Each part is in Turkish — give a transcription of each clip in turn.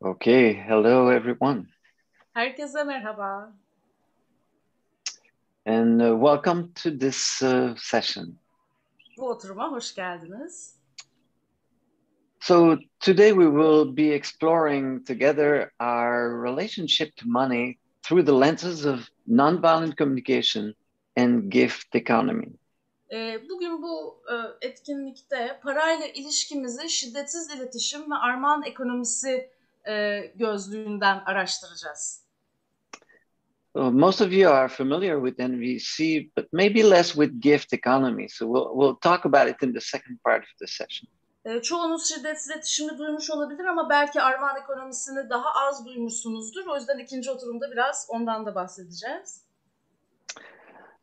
Okay, hello everyone, Herkese merhaba. and uh, welcome to this uh, session. Bu oturuma hoş geldiniz. So, today we will be exploring together our relationship to money through the lenses of nonviolent communication and gift economy. Bugün bu etkinlikte parayla ilişkimizi şiddetsiz iletişim ve armağan ekonomisi e, gözlüğünden araştıracağız. So most of you are familiar with NVC, but maybe less with gift economy. So, we'll, we'll talk about it in the second part of the session. Ee, çoğunuz şiddetsiz iletişimi duymuş olabilir ama belki armağan ekonomisini daha az duymuşsunuzdur. O yüzden ikinci oturumda biraz ondan da bahsedeceğiz.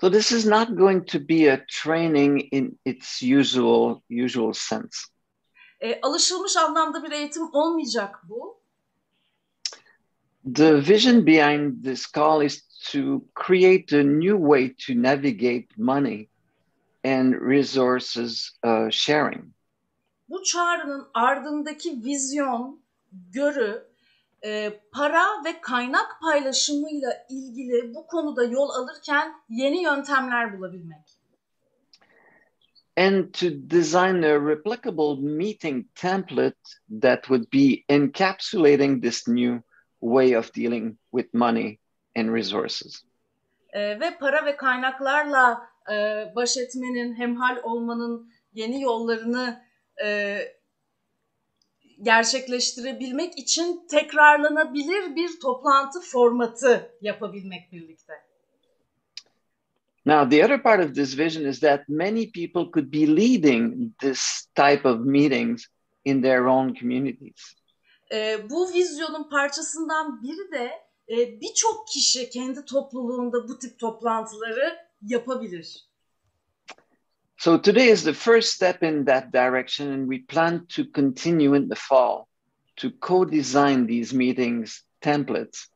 So, this is not going to be a training in its usual usual sense. Ee, alışılmış anlamda bir eğitim olmayacak bu. The vision behind this call is to create a new way to navigate money and resources uh, sharing. Bu çağrının ardındaki vizyon, görü, e, para ve kaynak paylaşımıyla ilgili bu konuda yol alırken yeni yöntemler bulabilmek. And to design a replicable meeting template that would be encapsulating this new way of dealing with money and resources. Ve para ve kaynaklarla baş etmenin, hemhal olmanın yeni yollarını gerçekleştirebilmek için tekrarlanabilir bir toplantı formatı yapabilmek birlikte. Now, the other part of this vision is that many people could be leading this type of meetings in their own communities. E, bu vizyonun parçasından biri de e, birçok kişi kendi topluluğunda bu tip toplantıları yapabilir. So, today is the first step in that direction, and we plan to continue in the fall to co design these meetings templates,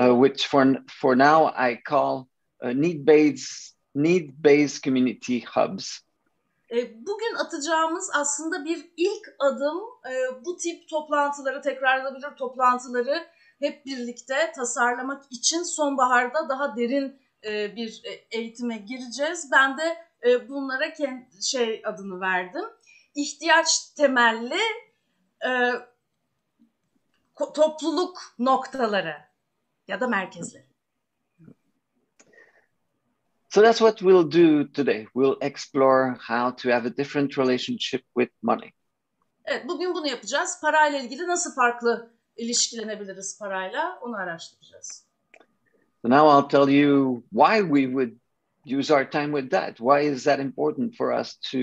uh, which for, for now I call uh, need based need based community hubs. E, bugün atacağımız aslında bir ilk adım e, bu tip toplantıları, tekrarlanabilir toplantıları hep birlikte tasarlamak için sonbaharda daha derin e, bir eğitime gireceğiz. Ben de bunlara şey adını verdim. İhtiyaç temelli topluluk noktaları ya da merkezleri. So, that's what we'll do today. We'll explore how to have a different relationship with money. Evet, bugün bunu yapacağız. Parayla ilgili nasıl farklı ilişkilenebiliriz parayla onu araştıracağız. So now I'll tell you why we would use our time with that. Why is that important for us to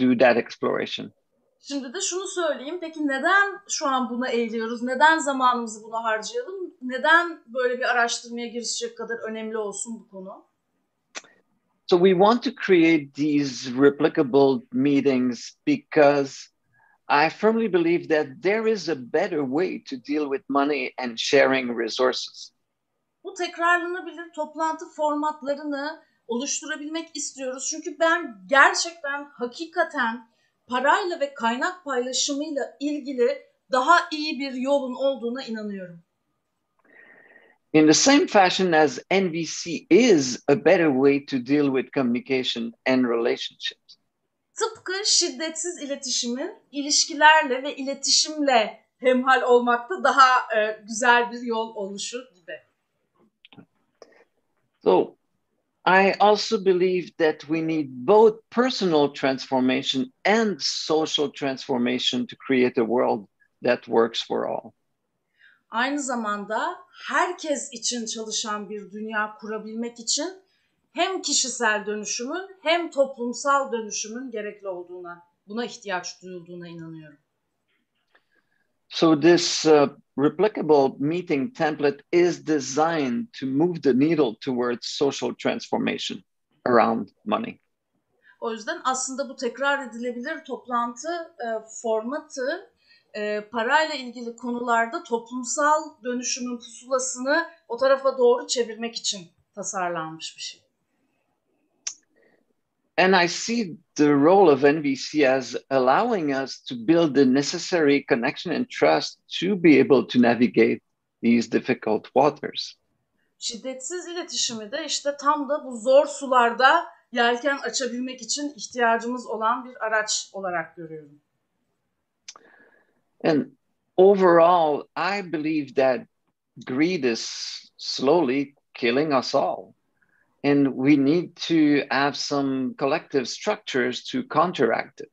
do that exploration? Şimdi de şunu söyleyeyim. Peki neden şu an buna eğiliyoruz? Neden zamanımızı buna harcayalım? Neden böyle bir araştırmaya girişecek kadar önemli olsun bu konu? So we want to create these replicable meetings because I firmly believe that there is a better way to deal with money and sharing resources. Bu tekrarlanabilir toplantı formatlarını oluşturabilmek istiyoruz. Çünkü ben gerçekten hakikaten parayla ve kaynak paylaşımıyla ilgili daha iyi bir yolun olduğuna inanıyorum. In the same fashion as NVC is a better way to deal with communication and relationships. Tıpkı şiddetsiz iletişimin ilişkilerle ve iletişimle hemhal olmakta daha e, güzel bir yol oluşu gibi. So I also believe that we need both personal transformation and social transformation to create a world that works for all. Aynı zamanda herkes için çalışan bir dünya kurabilmek için hem kişisel dönüşümün hem toplumsal dönüşümün gerekli olduğuna, buna ihtiyaç duyulduğuna inanıyorum. So this uh, replicable meeting template is designed to move the needle towards social transformation around money. O yüzden aslında bu tekrar edilebilir toplantı e, formatı e, parayla ilgili konularda toplumsal dönüşümün pusulasını o tarafa doğru çevirmek için tasarlanmış bir şey. And I see the role of NVC as allowing us to build the necessary connection and trust to be able to navigate these difficult waters. Şiddetsiz iletişimi de işte tam da bu zor sularda yelken açabilmek için ihtiyacımız olan bir araç olarak görüyorum. And overall, I believe that greed is slowly killing us all. And we need to have some collective structures to counteract it.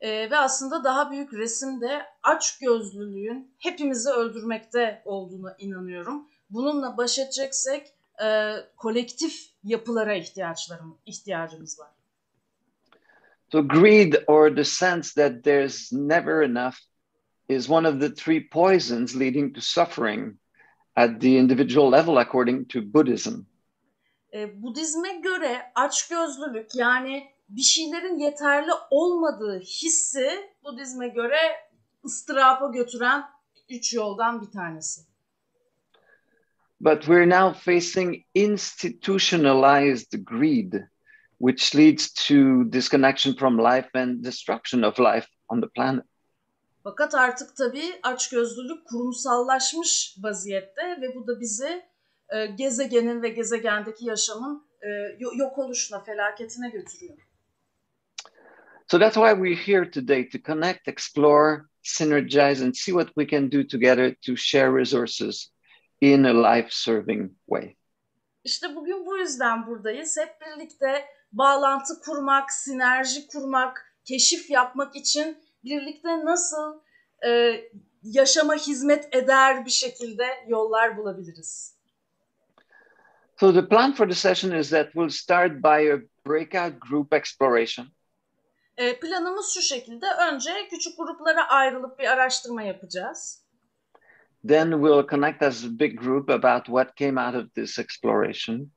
Ee, ve aslında daha büyük resimde açgözlülüğün hepimizi öldürmekte olduğuna inanıyorum. Bununla baş edeceksek e, kolektif yapılara ihtiyacımız var. So, greed, or the sense that there's never enough, is one of the three poisons leading to suffering at the individual level, according to Buddhism. E, Budizme göre açgözlülük yani bir şeylerin yeterli olmadığı hissi Budizme göre ıstırapa götüren üç yoldan bir tanesi. But we're now facing institutionalized greed, which leads to disconnection from life and destruction of life on the planet. Fakat artık tabii açgözlülük kurumsallaşmış vaziyette ve bu da bizi e, gezegenin ve gezegendeki yaşamın e, yo- yok oluşuna, felaketine götürüyor. So that's why we're here today to connect, explore, synergize, and see what we can do together to share resources in a life serving way. İşte bugün bu yüzden buradayız. Hep birlikte bağlantı kurmak, sinerji kurmak, keşif yapmak için birlikte nasıl e, yaşama hizmet eder bir şekilde yollar bulabiliriz. So the plan for the session is that we'll start by a breakout group exploration. E, planımız şu şekilde. Önce küçük gruplara ayrılıp bir araştırma yapacağız. Then we'll connect as a big group about what came out of this exploration.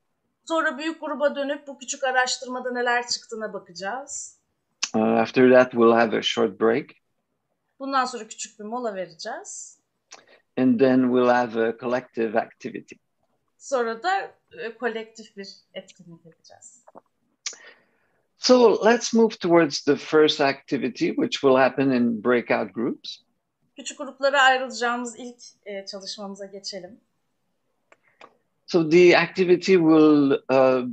Sonra büyük gruba dönüp bu küçük araştırmada neler çıktığına bakacağız. After that, we'll have a short break. Bundan sonra küçük bir mola vereceğiz. And then we'll have a collective activity. Sonra da e, kolektif bir etkinlik yapacağız. So let's move towards the first activity, which will happen in breakout groups. Küçük gruplara ayrılacağımız ilk e, çalışmamıza geçelim. So the activity will uh,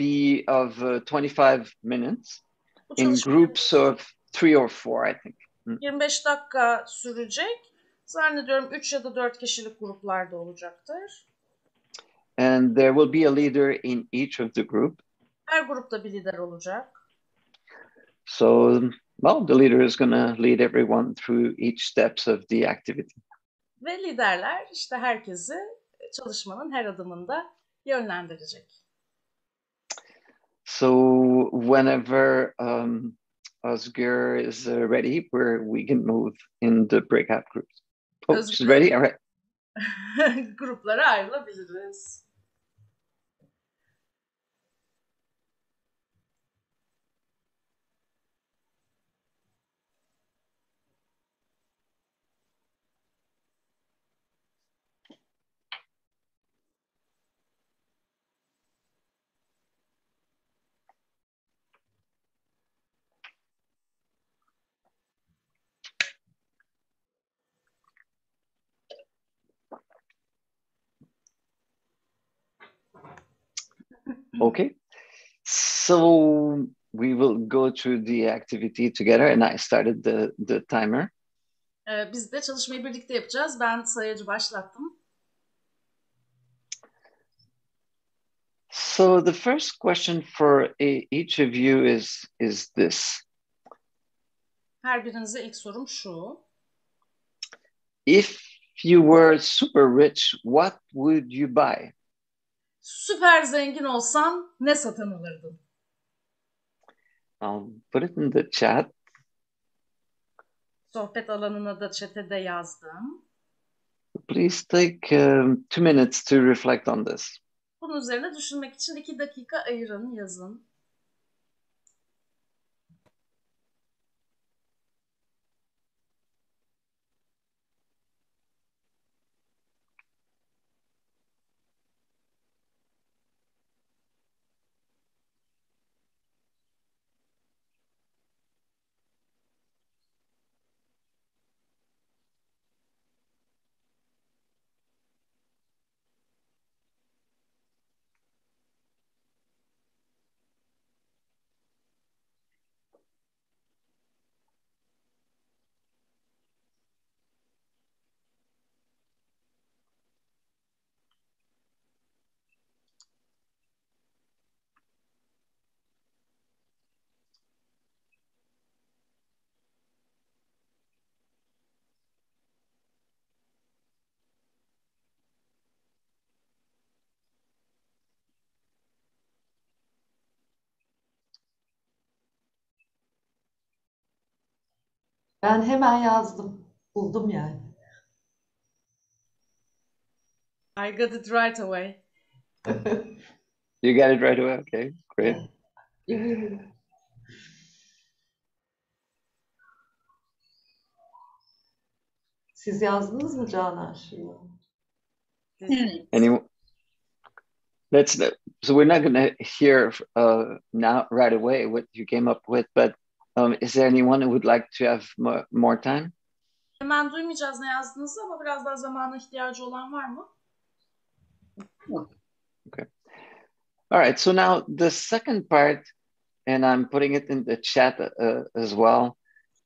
be of uh, 25 minutes in groups of three or four, I think. 25 dakika sürecek. Zannediyorum 3 ya da 4 kişilik gruplarda olacaktır. And there will be a leader in each of the group. Her grupta bir lider olacak. So, well, the leader is going to lead everyone through each steps of the activity. Ve liderler işte herkesi çalışmanın her adımında yönlendirecek. So whenever um, Oscar is uh, ready, where we can move in the breakout groups. Oh, she's ready. All right. Gruplara ayrılabiliriz. Okay. So we will go through the activity together, and I started the the timer. Ee, biz de çalışmayı birlikte yapacağız. Ben sayacı başlattım. So the first question for e- each of you is is this: Her birinize ilk sorum şu. If you were super rich, what would you buy? Süper zengin olsan ne satın alırdın? I'll put it in the chat. Sohbet alanına da chat'e de yazdım. Please take um, two minutes to reflect on this. Bunun üzerine düşünmek için iki dakika ayırın, yazın. Ben hemen yazdım. Buldum yani. I got it right away. You got it right away. Okay, great. Eminim. Siz yazdınız mı Canan şimdi? Evet. Any? Let's. So we're not going to hear uh, now right away what you came up with, but um, is there anyone who would like to have more, more time? Hemen duymayacağız ne yazdığınızı ama biraz daha zamana ihtiyacı olan var mı? All right. So now the second part, and I'm putting it in the chat uh, as well,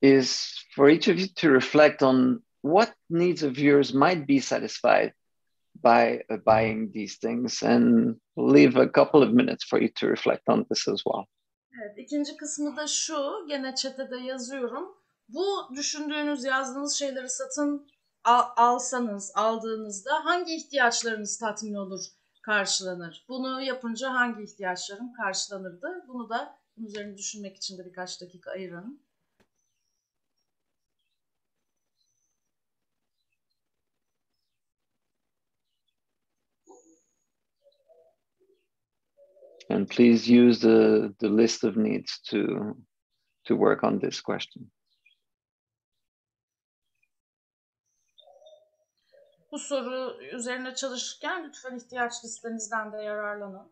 is for each of you to reflect on what needs of yours might be satisfied by uh, buying these things, and leave a couple of minutes for you to reflect on this as well. Evet, ikinci kısmı da şu, gene chat'e de yazıyorum. Bu düşündüğünüz, yazdığınız şeyleri satın al- alsanız, aldığınızda hangi ihtiyaçlarınız tatmin olur, karşılanır? Bunu yapınca hangi ihtiyaçlarım karşılanırdı? Bunu da üzerine düşünmek için de birkaç dakika ayırın. And please use the, the list of needs to, to work on this question. Bu soru üzerine çalışırken lütfen ihtiyaç listenizden de yararlanın.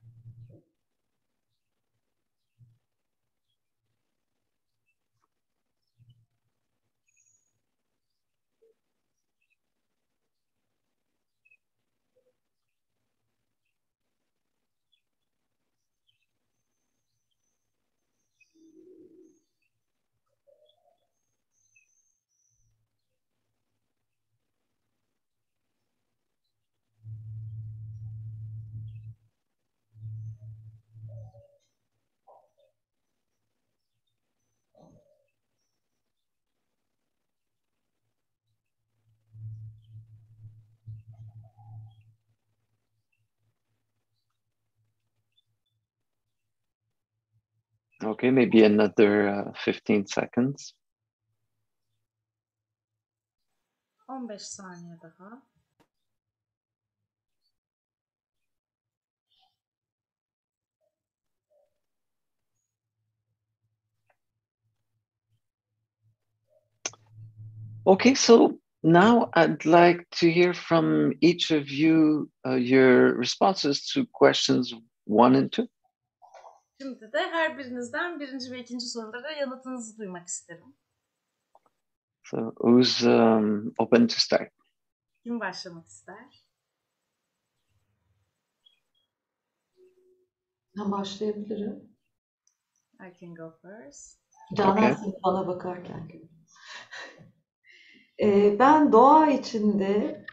Okay, maybe another uh, 15 seconds. 15 saniye daha. Okay, so now I'd like to hear from each of you uh, your responses to questions one and two. Şimdi de her birinizden birinci ve ikinci sorulara yanıtınızı duymak isterim. So, who's um, open to start? Kim başlamak ister? Ben başlayabilirim. I can go first. Canan Okay. bana bakarken. Ee, ben doğa içinde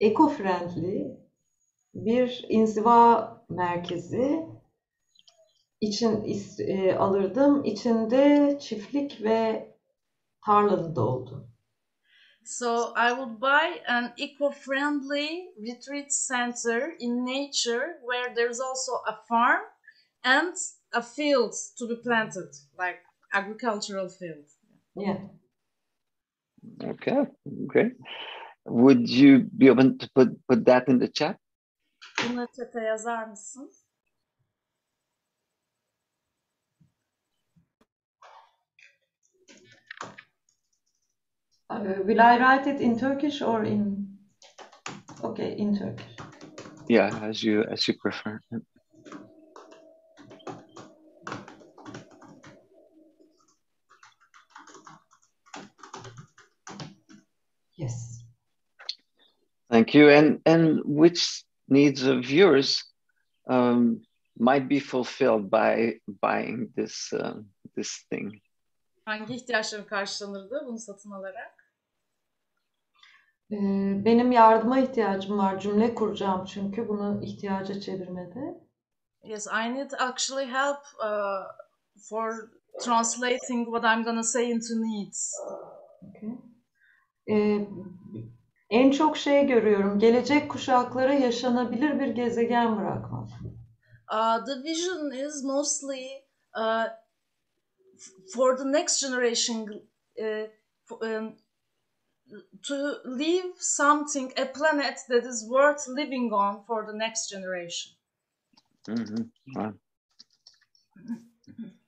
eco-friendly bir inziva merkezi için is- e, alırdım. İçinde çiftlik ve tarlalı da oldu. So I would buy an eco-friendly retreat center in nature where there's also a farm and a field to be planted, like agricultural field. Yeah. Okay, great. Would you be open to put, put that in the chat? Bunu chat'e yazar mısın? Uh, will I write it in Turkish or in? Okay, in Turkish. Yeah, as you as you prefer. Yes. Thank you. And and which needs of yours um, might be fulfilled by buying this uh, this thing? Hangi ihtiyaçların karşılanırdı bunu satın alarak? Ee, benim yardıma ihtiyacım var. Cümle kuracağım çünkü bunu ihtiyaca çevirmede. Yes, I need actually help uh, for translating what I'm gonna say into needs. Okay. Ee, en çok şey görüyorum. Gelecek kuşaklara yaşanabilir bir gezegen bırakmak. Uh, the vision is mostly uh, for the next generation uh, f- um, to leave something, a planet that is worth living on for the next generation.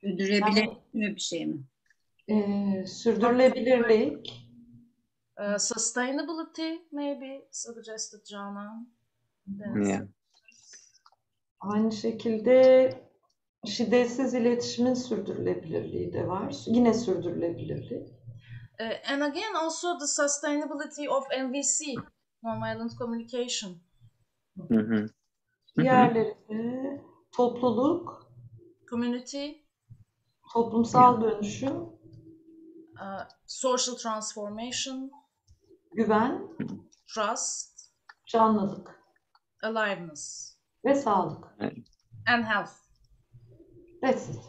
Sürdürülebilir bir şey mi? Ee, sürdürülebilirlik, Uh, sustainability, maybe suggested Canan. Yeah. aynı şekilde şiddetsiz iletişimin sürdürülebilirliği de var. Yine sürdürülebilirlik. Uh, and again, also the sustainability of MVC, nonviolent communication. Mhm. Diğerleri de topluluk, community, toplumsal dönüşüm, uh, social transformation, güven, trust, canlılık aliveness, ve sağlık. and health. That's it.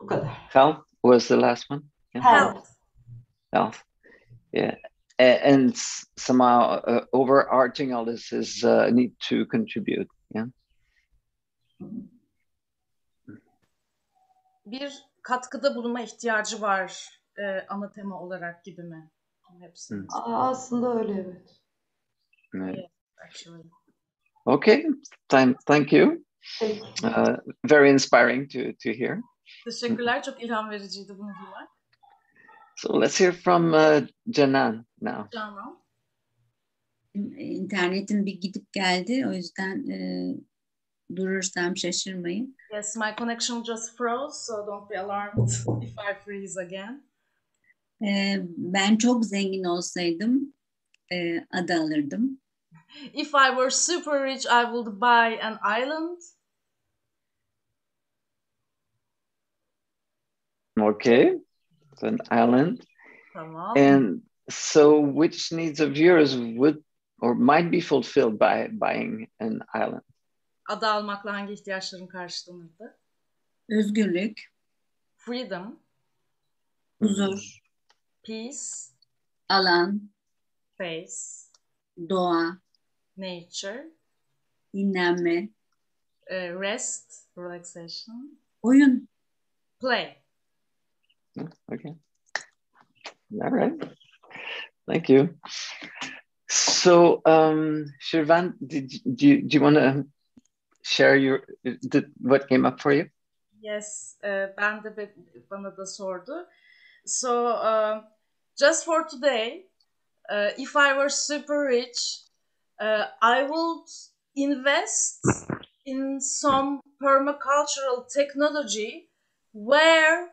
Bu kadar. Health was the last one. Yeah. Health. Health. Yeah. And somehow uh, overarching all this is uh, need to contribute. Yeah. Bir katkıda bulunma ihtiyacı var e, ana tema olarak gibi mi? Hepsi. Aa, Aslında öyle evet. Right. Actually. Okay. Thank, thank you. Uh, very inspiring to to hear. Teşekkürler. Çok ilham vericiydi bunu duymak. So let's hear from uh, Janan now. Canan. İnternetim bir gidip geldi. O yüzden e, durursam şaşırmayın. Yes, my connection just froze, so don't be alarmed if I freeze again. E, ben çok zengin olsaydım e, ada alırdım. If I were super rich, I would buy an island. Okay. So an island. Tamam. And so which needs of yours would or might be fulfilled by buying an island? Ada almakla hangi ihtiyaçların karşılanırdı? Özgürlük, Freedom, huzur, peace, alan, space, doğa, nature, dinlenme, uh, rest, relaxation, oyun. play. Okay. All right. Thank you. So, um, Shirvan, did you, do you, do you want to share your did, what came up for you? Yes, uh, ben de bana da sordu. So, uh, just for today, uh, if I were super rich, uh, I would invest in some permacultural technology where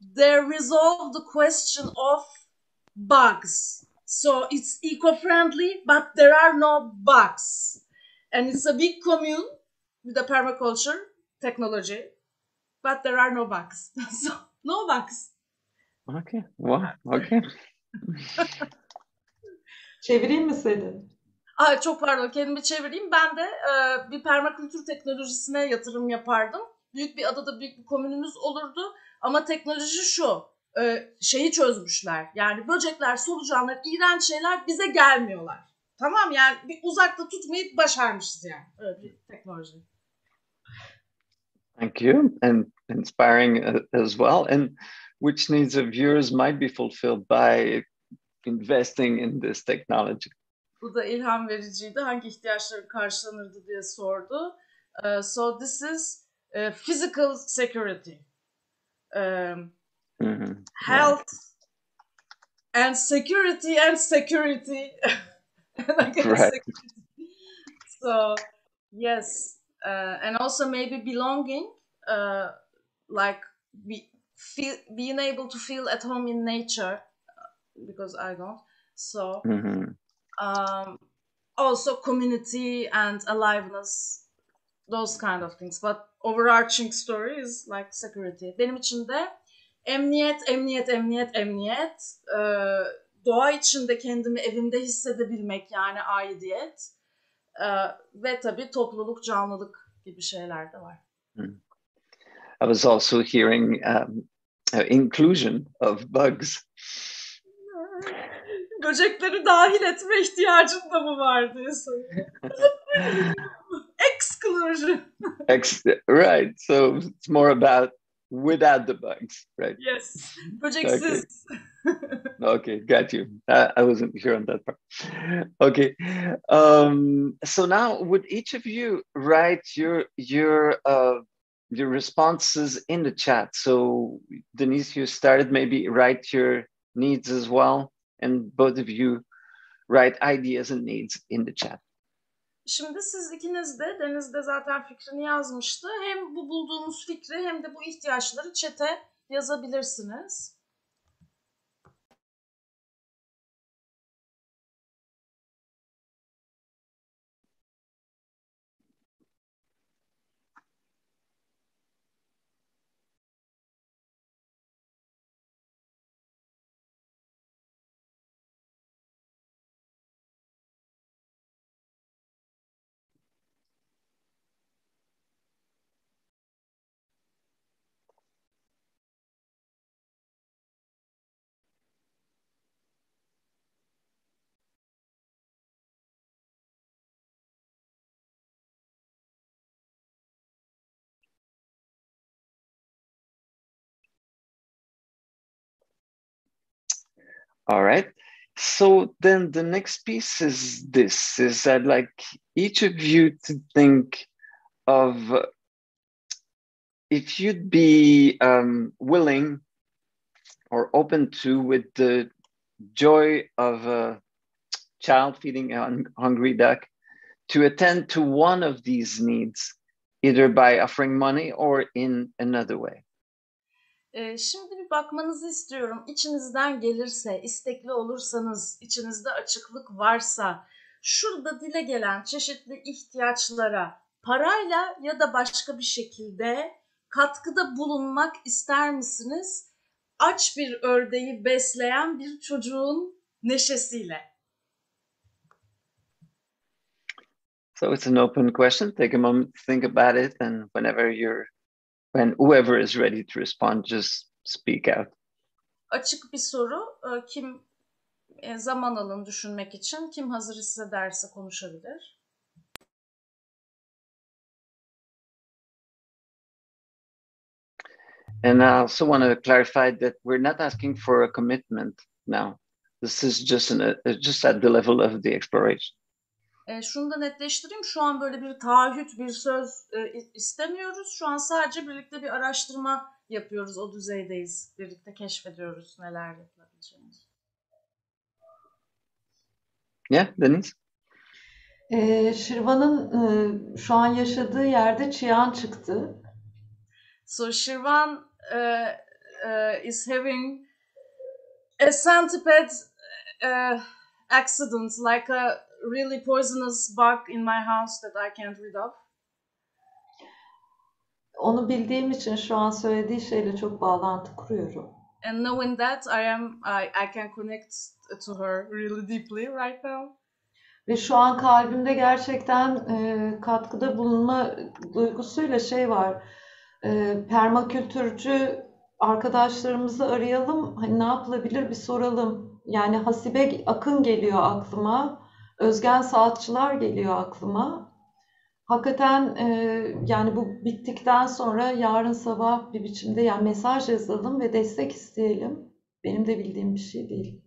they resolve the question of bugs. So it's eco-friendly, but there are no bugs. And it's a big commune with a permaculture technology, but there are no bugs. so no bugs. Okay. Wow. Okay. Çevireyim mi seni? Aa, çok pardon kendimi çevireyim. Ben de e, bir permakültür teknolojisine yatırım yapardım. Büyük bir adada büyük bir komünümüz olurdu. Ama teknoloji şu. e, şeyi çözmüşler. Yani böcekler, solucanlar, iğrenç şeyler bize gelmiyorlar. Tamam yani bir uzakta tutmayı başarmışız yani. Öyle bir teknoloji. Thank you, and inspiring uh, as well. And which needs of yours might be fulfilled by investing in this technology? Bu da ilham vericiydi. Hangi ihtiyaçların karşılanırdı diye sordu. Uh, so this is uh, physical security. Um, Mhm. health and security and security. and again, Right. security. So yes, uh, and also maybe belonging, uh, like be, feel, being able to feel at home in nature, because I don't. So Mhm. um, also community and aliveness, those kind of things. But overarching story is like security. Benim için de emniyet, emniyet, emniyet, emniyet. Ee, doğa içinde kendimi evimde hissedebilmek yani aidiyet. Ee, ve tabii topluluk, canlılık gibi şeyler de var. I was also hearing um, uh, inclusion of bugs. Böcekleri dahil etme ihtiyacın da mı var diye Exclusion. Ex- right. So it's more about without the bugs, right? Yes. Böceksiz. Okay, okay got you. I, I wasn't sure on that part. Okay. Um, so now would each of you write your your uh, your responses in the chat. So Denise, you started maybe write your needs as well. And both of you write ideas and needs in the chat. Şimdi siz ikiniz de Deniz de zaten fikrini yazmıştı. Hem bu bulduğunuz fikri hem de bu ihtiyaçları çete yazabilirsiniz. All right. So then the next piece is this is that like each of you to think of if you'd be um, willing or open to with the joy of a child feeding a hungry duck to attend to one of these needs either by offering money or in another way şimdi bakmanızı istiyorum. İçinizden gelirse, istekli olursanız, içinizde açıklık varsa, şurada dile gelen çeşitli ihtiyaçlara parayla ya da başka bir şekilde katkıda bulunmak ister misiniz? Aç bir ördeği besleyen bir çocuğun neşesiyle. So it's an open question. Take a moment to think about it, and whenever you're when whoever is ready to respond, just speak out. Açık bir soru. Kim zaman alın düşünmek için, kim hazır hissederse konuşabilir. And I also want to clarify that we're not asking for a commitment now. This is just an, uh, just at the level of the exploration. E, şunu da netleştireyim. Şu an böyle bir taahhüt, bir söz e, istemiyoruz. Şu an sadece birlikte bir araştırma yapıyoruz. O düzeydeyiz. Birlikte keşfediyoruz neler yapılabileceğini. Yeah, Deniz? E, Şirvan'ın e, şu an yaşadığı yerde çıyan çıktı. So Shirvan uh, uh, is having a centipede uh, accident, like a really poisonous bug in my house that I can't rid of. Onu bildiğim için şu an söylediği şeyle çok bağlantı kuruyorum. And knowing that I am I, I can connect to her really deeply right now. Ve şu an kalbimde gerçekten e, katkıda bulunma duygusuyla şey var. E, permakültürcü arkadaşlarımızı arayalım. Hani ne yapılabilir bir soralım. Yani Hasibe Akın geliyor aklıma. Özgen Saatçılar geliyor aklıma. Hakikaten e, yani bu bittikten sonra yarın sabah bir biçimde yani mesaj yazalım ve destek isteyelim. Benim de bildiğim bir şey değil.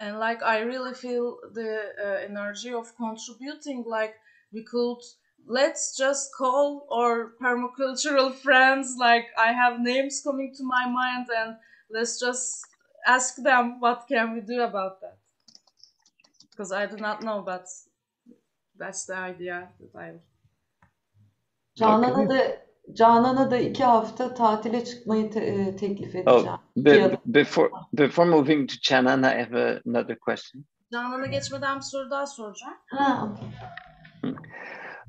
And like I really feel the uh, energy of contributing like we could let's just call our permacultural friends like I have names coming to my mind and let's just ask them what can we do about that because I do not know, but that's the idea that I. Canan'a da Canan'a da iki hafta tatile çıkmayı te e, teklif edeceğim. Oh, be, before before moving to Canan, I have another question. Canan'a geçmeden bir soru daha soracağım. Ha.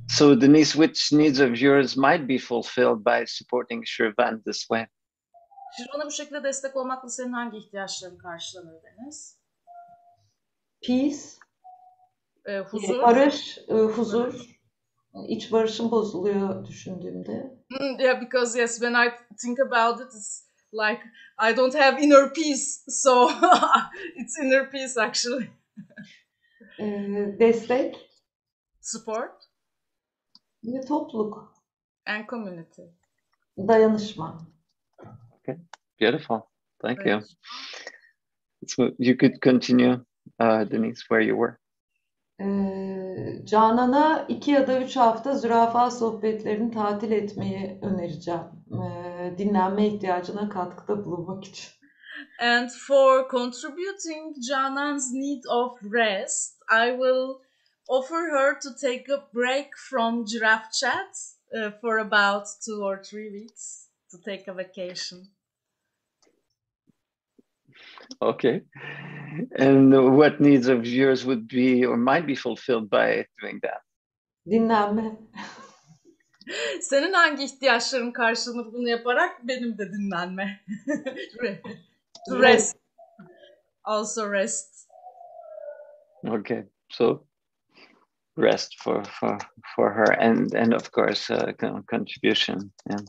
So Denise, which needs of yours might be fulfilled by supporting Shirvan this way? Shirvan'a bu şekilde destek olmakla senin hangi ihtiyaçların karşılanır Deniz? Peace. E, huzur. Barış, e, huzur. İç barışım bozuluyor düşündüğümde. Mm, yeah, because yes, when I think about it, it's like I don't have inner peace, so it's inner peace actually. Ee, destek Support ve topluluk, and community. dayanışma. Beautiful. Thank you. So you could continue, uh, Denise, where you were. Ee, Canan'a iki ya da üç hafta zürafa sohbetlerini tatil etmeyi önereceğim. Ee, dinlenme ihtiyacına katkıda bulunmak için. And for contributing Janan's need of rest, I will offer her to take a break from Giraffe Chat uh, for about two or three weeks to take a vacation. Okay. And what needs of yours would be or might be fulfilled by doing that? Dinlenme. Senin hangi ihtiyaçların karşılanır bunu yaparak? Benim de dinlenme. Re- to rest. Also rest. Okay. So rest for for for her and and of course uh, con- contribution. Yeah.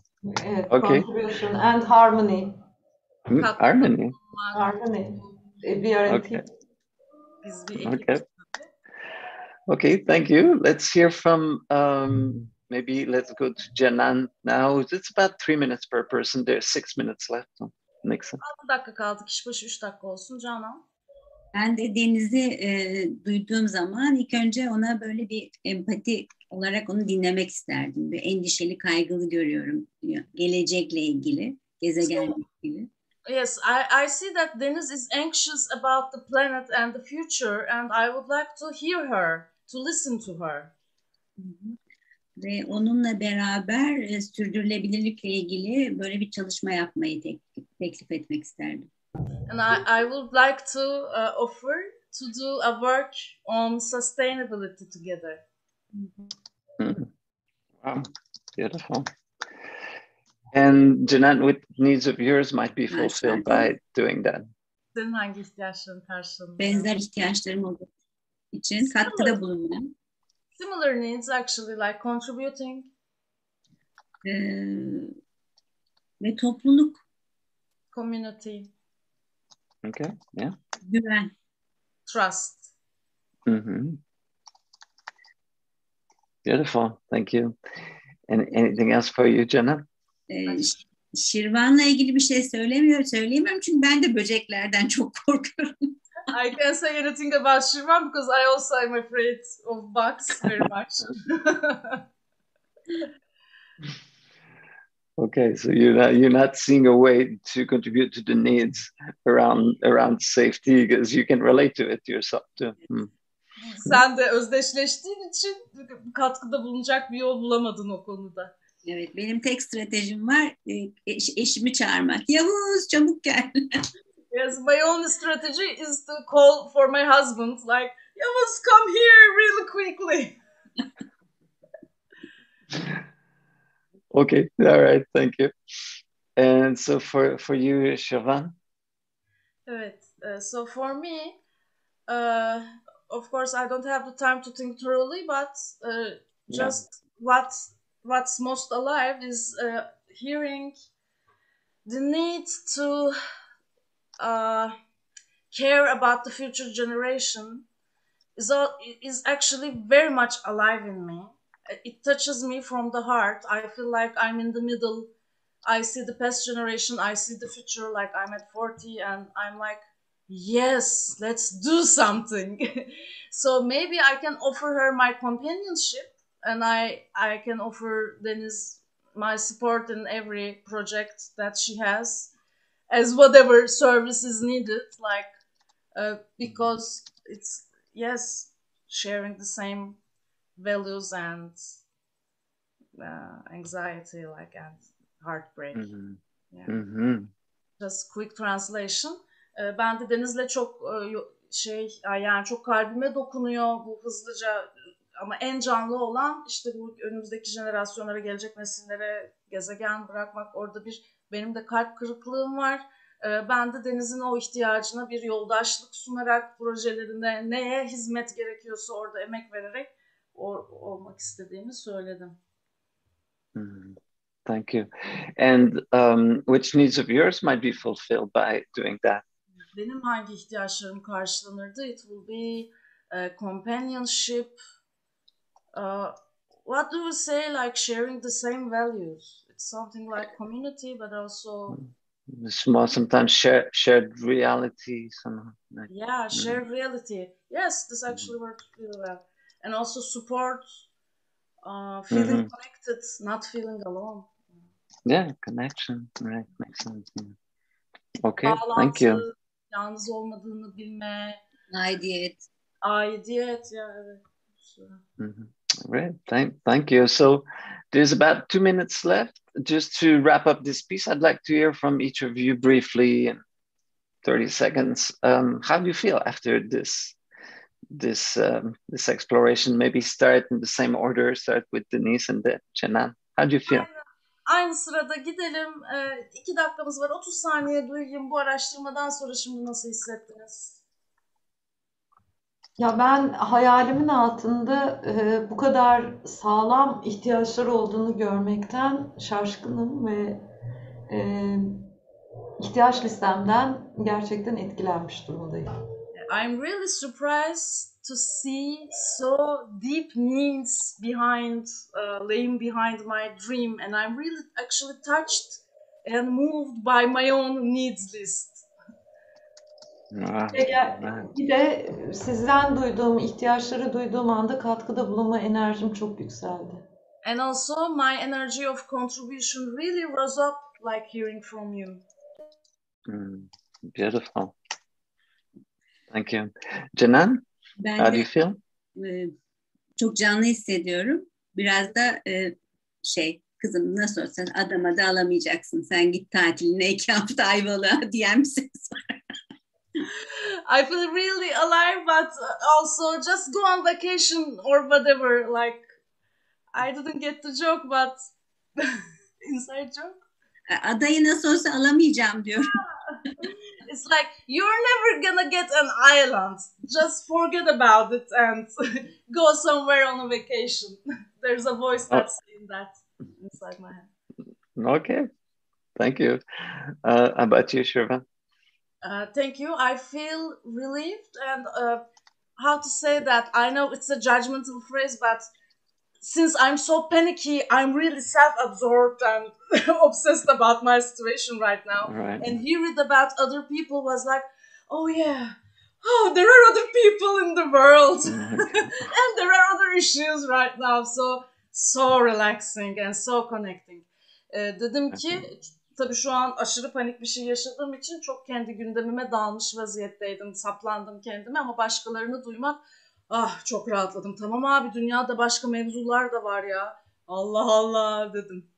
Evet, Okay. contribution and harmony. Hmm, Harmony. Harmony. We are a Okay. Okay. Okay, thank you. Let's hear from um, maybe let's go to Janan now. It's about three minutes per person. There's six minutes left. So makes sense. 6 dakika kaldı. Kişi başı 3 dakika olsun Canan. Ben de Deniz'i e, duyduğum zaman ilk önce ona böyle bir empati olarak onu dinlemek isterdim. Bir endişeli, kaygılı görüyorum diyor. Gelecekle ilgili, gezegenle ilgili. Yes, I, I see that Deniz is anxious about the planet and the future and I would like to hear her, to listen to her. Hı hı. Ve onunla beraber e, sürdürülebilirlikle ilgili böyle bir çalışma yapmayı tek- teklif etmek isterdim. And I, I would like to uh, offer to do a work on sustainability together. Hmm. Wow, beautiful. And Janan, what needs of yours might be fulfilled by doing that? Senin hangi ihtiyaçların karşılanıyor? Benzer ihtiyaçlarım olduğu için katkıda bulunmak. Similar needs actually like contributing, e, ve topluluk, community, Okay, yeah. güven. trust. hmm Beautiful, thank you. And anything else for you, Janan? E, Ş- Şirvan'la ilgili bir şey söylemiyor, söyleyemiyorum çünkü ben de böceklerden çok korkuyorum. I can't say anything about Shirvan because I also am afraid of bugs very much. Okay, so you're not you're not seeing a way to contribute to the needs around around safety because you can relate to it yourself too. Hmm. Sen de özdeşleştiğin için katkıda bulunacak bir yol bulamadın o konuda. Evet, benim tek stratejim var, eş- eşimi çağırmak. Yavuz çabuk gel. Yes, my only strategy is to call for my husband, like, you must come here really quickly. Okay, all right, thank you. And so for for you, Shavan, Evet, uh, so for me, uh, of course, I don't have the time to think thoroughly, but uh, Yeah. just what what's most alive is uh, hearing the need to uh, care about the future generation is all, is actually very much alive in me. It touches me from the heart. I feel like I'm in the middle. I see the past generation. I see the future. Like I'm at 40 and I'm like, yes, let's do something. so maybe I can offer her my companionship and I I can offer Deniz my support in every project that she has as whatever service is needed like uh, because it's yes sharing the same values and uh, anxiety like and heartbreak Mhm. Yeah. Mhm. just quick translation Ee, ben de Deniz'le çok e, şey yani çok kalbime dokunuyor bu hızlıca ama en canlı olan işte bu önümüzdeki jenerasyonlara gelecek nesillere gezegen bırakmak orada bir benim de kalp kırıklığım var. Ee, Ben de Deniz'in o ihtiyacına bir yoldaşlık sunarak projelerinde neye hizmet gerekiyorsa orada emek vererek o- olmak istediğimi söyledim. Mhm. thank you. And um, which needs of yours might be fulfilled by doing that? Benim hangi ihtiyaçlarım karşılanırdı? It will be uh, companionship. Uh, what do we say? Like sharing the same values. It's something like community, but also Small, sometimes share, shared reality. Somehow. Like, yeah, shared reality. Yes, this actually works really well. And also support, uh, feeling Mhm. connected, not feeling alone. yeah, connection. Right, makes sense. yeah. Okay, thank you. yalnız olmadığını bilme, Aidiyet. aidiyet ya evet. Mhm. Great, thank, thank you. So there's about two minutes left. Just to wrap up this piece, I'd like to hear from each of you briefly in 30 seconds. Um, how do you feel after this this um, this exploration? Maybe start in the same order. Start with Denise and then Chenan. How do you feel? Aynı sırada gidelim. Iki dakikamız var. 30 saniye duyayım bu araştırmadan sonra şimdi nasıl hissettiniz? Ya ben hayalimin altında e, bu kadar sağlam ihtiyaçlar olduğunu görmekten şaşkınım ve e, ihtiyaç listemden gerçekten etkilenmiş durumdayım. I'm really surprised to see so deep needs behind, uh, laying behind my dream, and I'm really actually touched and moved by my own needs list. Ah, right. Bir de sizden duyduğum, ihtiyaçları duyduğum anda katkıda bulunma enerjim çok yükseldi. And also, my energy of contribution really rose up like hearing from you. Mm, beautiful. Thank you. Janan, Ben how do you feel? e, çok canlı hissediyorum. Biraz da e, şey kızım nasıl olsa adama da alamayacaksın. Sen git tatiline iki hafta Ayvalık'a diyen bir ses var. I feel really alive, but also just go on vacation or whatever. Like, I didn't get the joke, but inside joke. Adayı nasıl olsa alamayacağım diyor. It's like you're never gonna get an island. Just forget about it and go somewhere on a vacation. There's a voice that's saying that inside my head. Okay. Thank you. Uh, how about you, Shirvan? Uh, thank you. I feel relieved and uh, how to say that? I know it's a judgmental phrase, but since I'm so panicky, I'm really self-absorbed and obsessed about my situation right now. Right. And hearing about other people was like, oh yeah, oh there are other people in the world, and there are other issues right now. So so relaxing and so connecting. Ee, dedim ki tabii şu an aşırı panik bir şey yaşadığım için çok kendi gündemime dalmış vaziyetteydim. Saplandım kendime ama başkalarını duymak ah çok rahatladım. Tamam abi dünyada başka mevzular da var ya. Allah Allah dedim.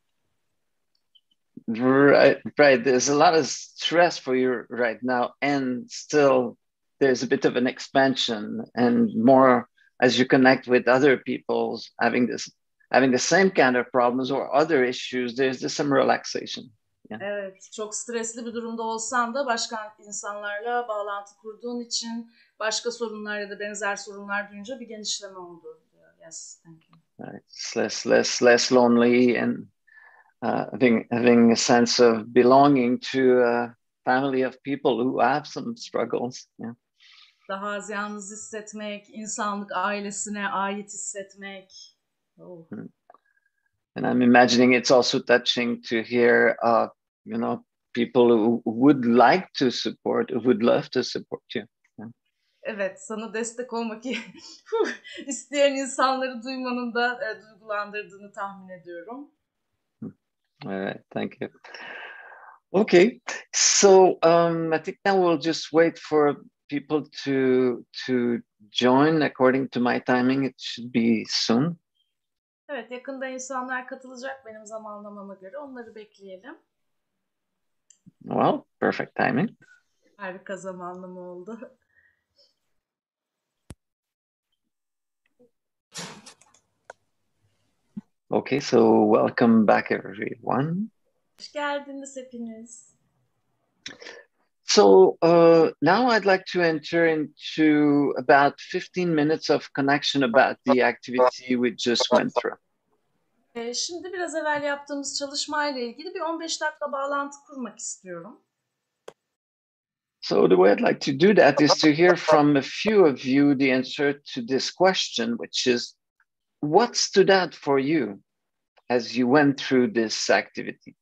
Right, right. There's a lot of stress for you right now, and still there's a bit of an expansion and more as you connect with other people having this having the same kind of problems or other issues. There's just some relaxation. Evet, çok stresli bir durumda olsan da başka insanlarla bağlantı kurduğun için başka sorunlar ya da benzer sorunlar duyunca bir genişleme oldu. Yes, thank you. Right. It's less, less, less lonely, and uh, having having a sense of belonging to a family of people who have some struggles. Yeah. Daha az yalnız hissetmek, insanlık ailesine ait hissetmek. Oh. And I'm imagining it's also touching to hear, uh, you know, people who would like to support, who would love to support you. Evet, sana destek olmak isteyen insanları duymanın da e, duygulandırdığını tahmin ediyorum. All right, thank you. Okay, so um, I think now we'll just wait for people to to join. According to my timing, it should be soon. Evet, yakında insanlar katılacak benim zamanlamama göre. Onları bekleyelim. Well, perfect timing. Harika zamanlama oldu. Okay, so welcome back, everyone. Hoş geldiniz hepiniz. So uh, now I'd like to enter into about 15 minutes of connection about the activity we just went through. Şimdi biraz evvel yaptığımız çalışmayla ilgili bir 15 dakika bağlantı kurmak istiyorum. So the way I'd like to do that is to hear from a few of you the answer to this question, which is, what stood out for you as you went through this activity?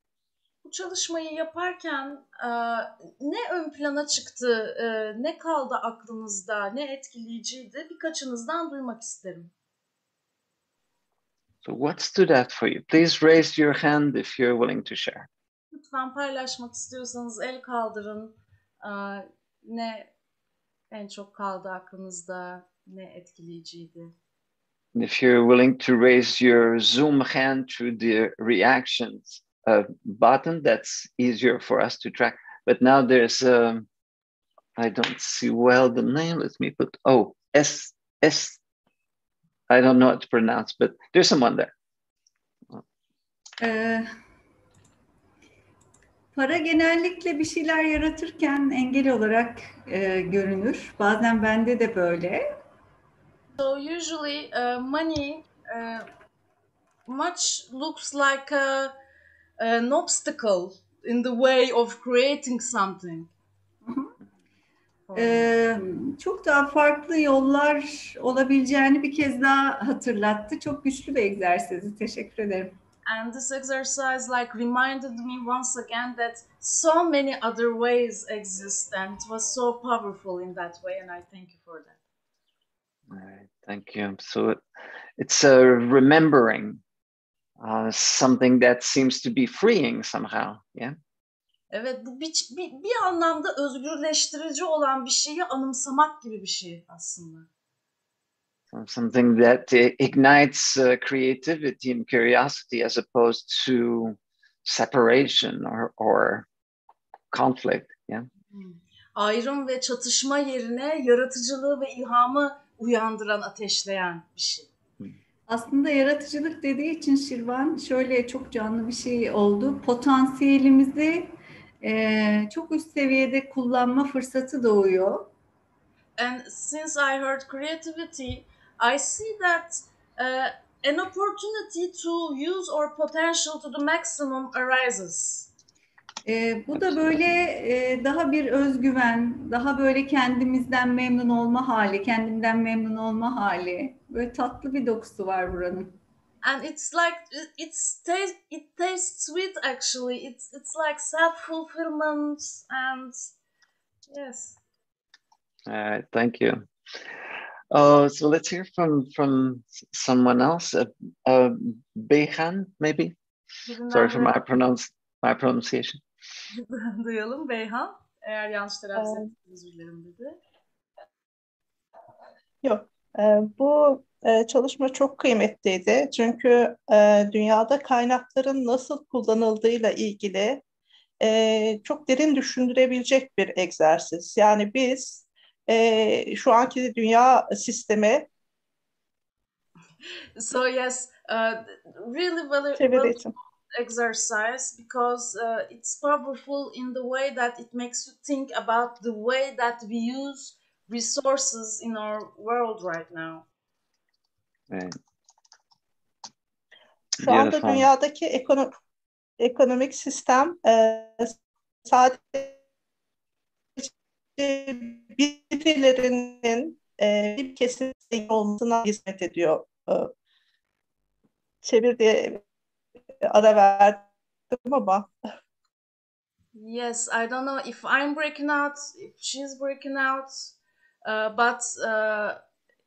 Çalışmayı yaparken e, ne ön plana çıktı, e, ne kaldı aklınızda, ne etkileyiciydi birkaçınızdan duymak isterim. So what stood out for you? Please raise your hand if you're willing to share. Lütfen paylaşmak istiyorsanız el kaldırın. E, ne en çok kaldı aklınızda, ne etkileyiciydi? And if you're willing to raise your Zoom hand through the reactions uh, button, that's easier for us to track. But now there's, um, I don't see well the name. Let me put, oh, S, S, I don't know how to pronounce, but there's someone there. Ee, para genellikle bir şeyler yaratırken engel olarak e, görünür. Bazen bende de böyle. So usually uh, money uh, much looks like a, an obstacle in the way of creating something. Ee, çok daha farklı yollar olabileceğini bir kez daha hatırlattı. Çok güçlü bir egzersizdi. Teşekkür ederim. And this exercise like reminded me once again that so many other ways exist and it was so powerful in that way and I thank you for that. All right, thank you. So it's a remembering uh, something that seems to be freeing somehow. Yeah. Evet bu bir, bir, bir anlamda özgürleştirici olan bir şeyi anımsamak gibi bir şey aslında. So something that ignites uh, creativity and curiosity as opposed to separation or, or conflict. Yeah. Hmm. Ayrım ve çatışma yerine yaratıcılığı ve ilhamı uyandıran, ateşleyen bir şey. Aslında yaratıcılık dediği için Şirvan şöyle çok canlı bir şey oldu. Potansiyelimizi e, çok üst seviyede kullanma fırsatı doğuyor. And since I heard creativity, I see that uh, an opportunity to use our potential to the maximum arises. E, bu da böyle e, daha bir özgüven, daha böyle kendimizden memnun olma hali, kendimden memnun olma hali. Böyle tatlı bir dokusu var buranın. And it's like it's taste it tastes sweet actually. It's it's like self fulfillment and yes. All right, thank you. Uh, so let's hear from from someone else. Uh, uh, Beyhan, maybe. Sorry for my pronounce my pronunciation. duyalım Beyhan. Eğer yanlış telaffuz özür dilerim dedi. Yok, e, bu e, çalışma çok kıymetliydi. Çünkü e, dünyada kaynakların nasıl kullanıldığıyla ilgili e, çok derin düşündürebilecek bir egzersiz. Yani biz e, şu anki dünya sistemi So yes, uh, really well, için. Exercise because uh, it's powerful in the way that it makes you think about the way that we use resources in our world right now. Right. Şu anda Beautiful. dünyadaki ekono- ekonomik sistem e, sadece birilerinin e, bir kesim olmasına hizmet ediyor. E, çevir diye ara verdim ama Yes, I don't know if I'm breaking out, if she's breaking out, uh, but uh,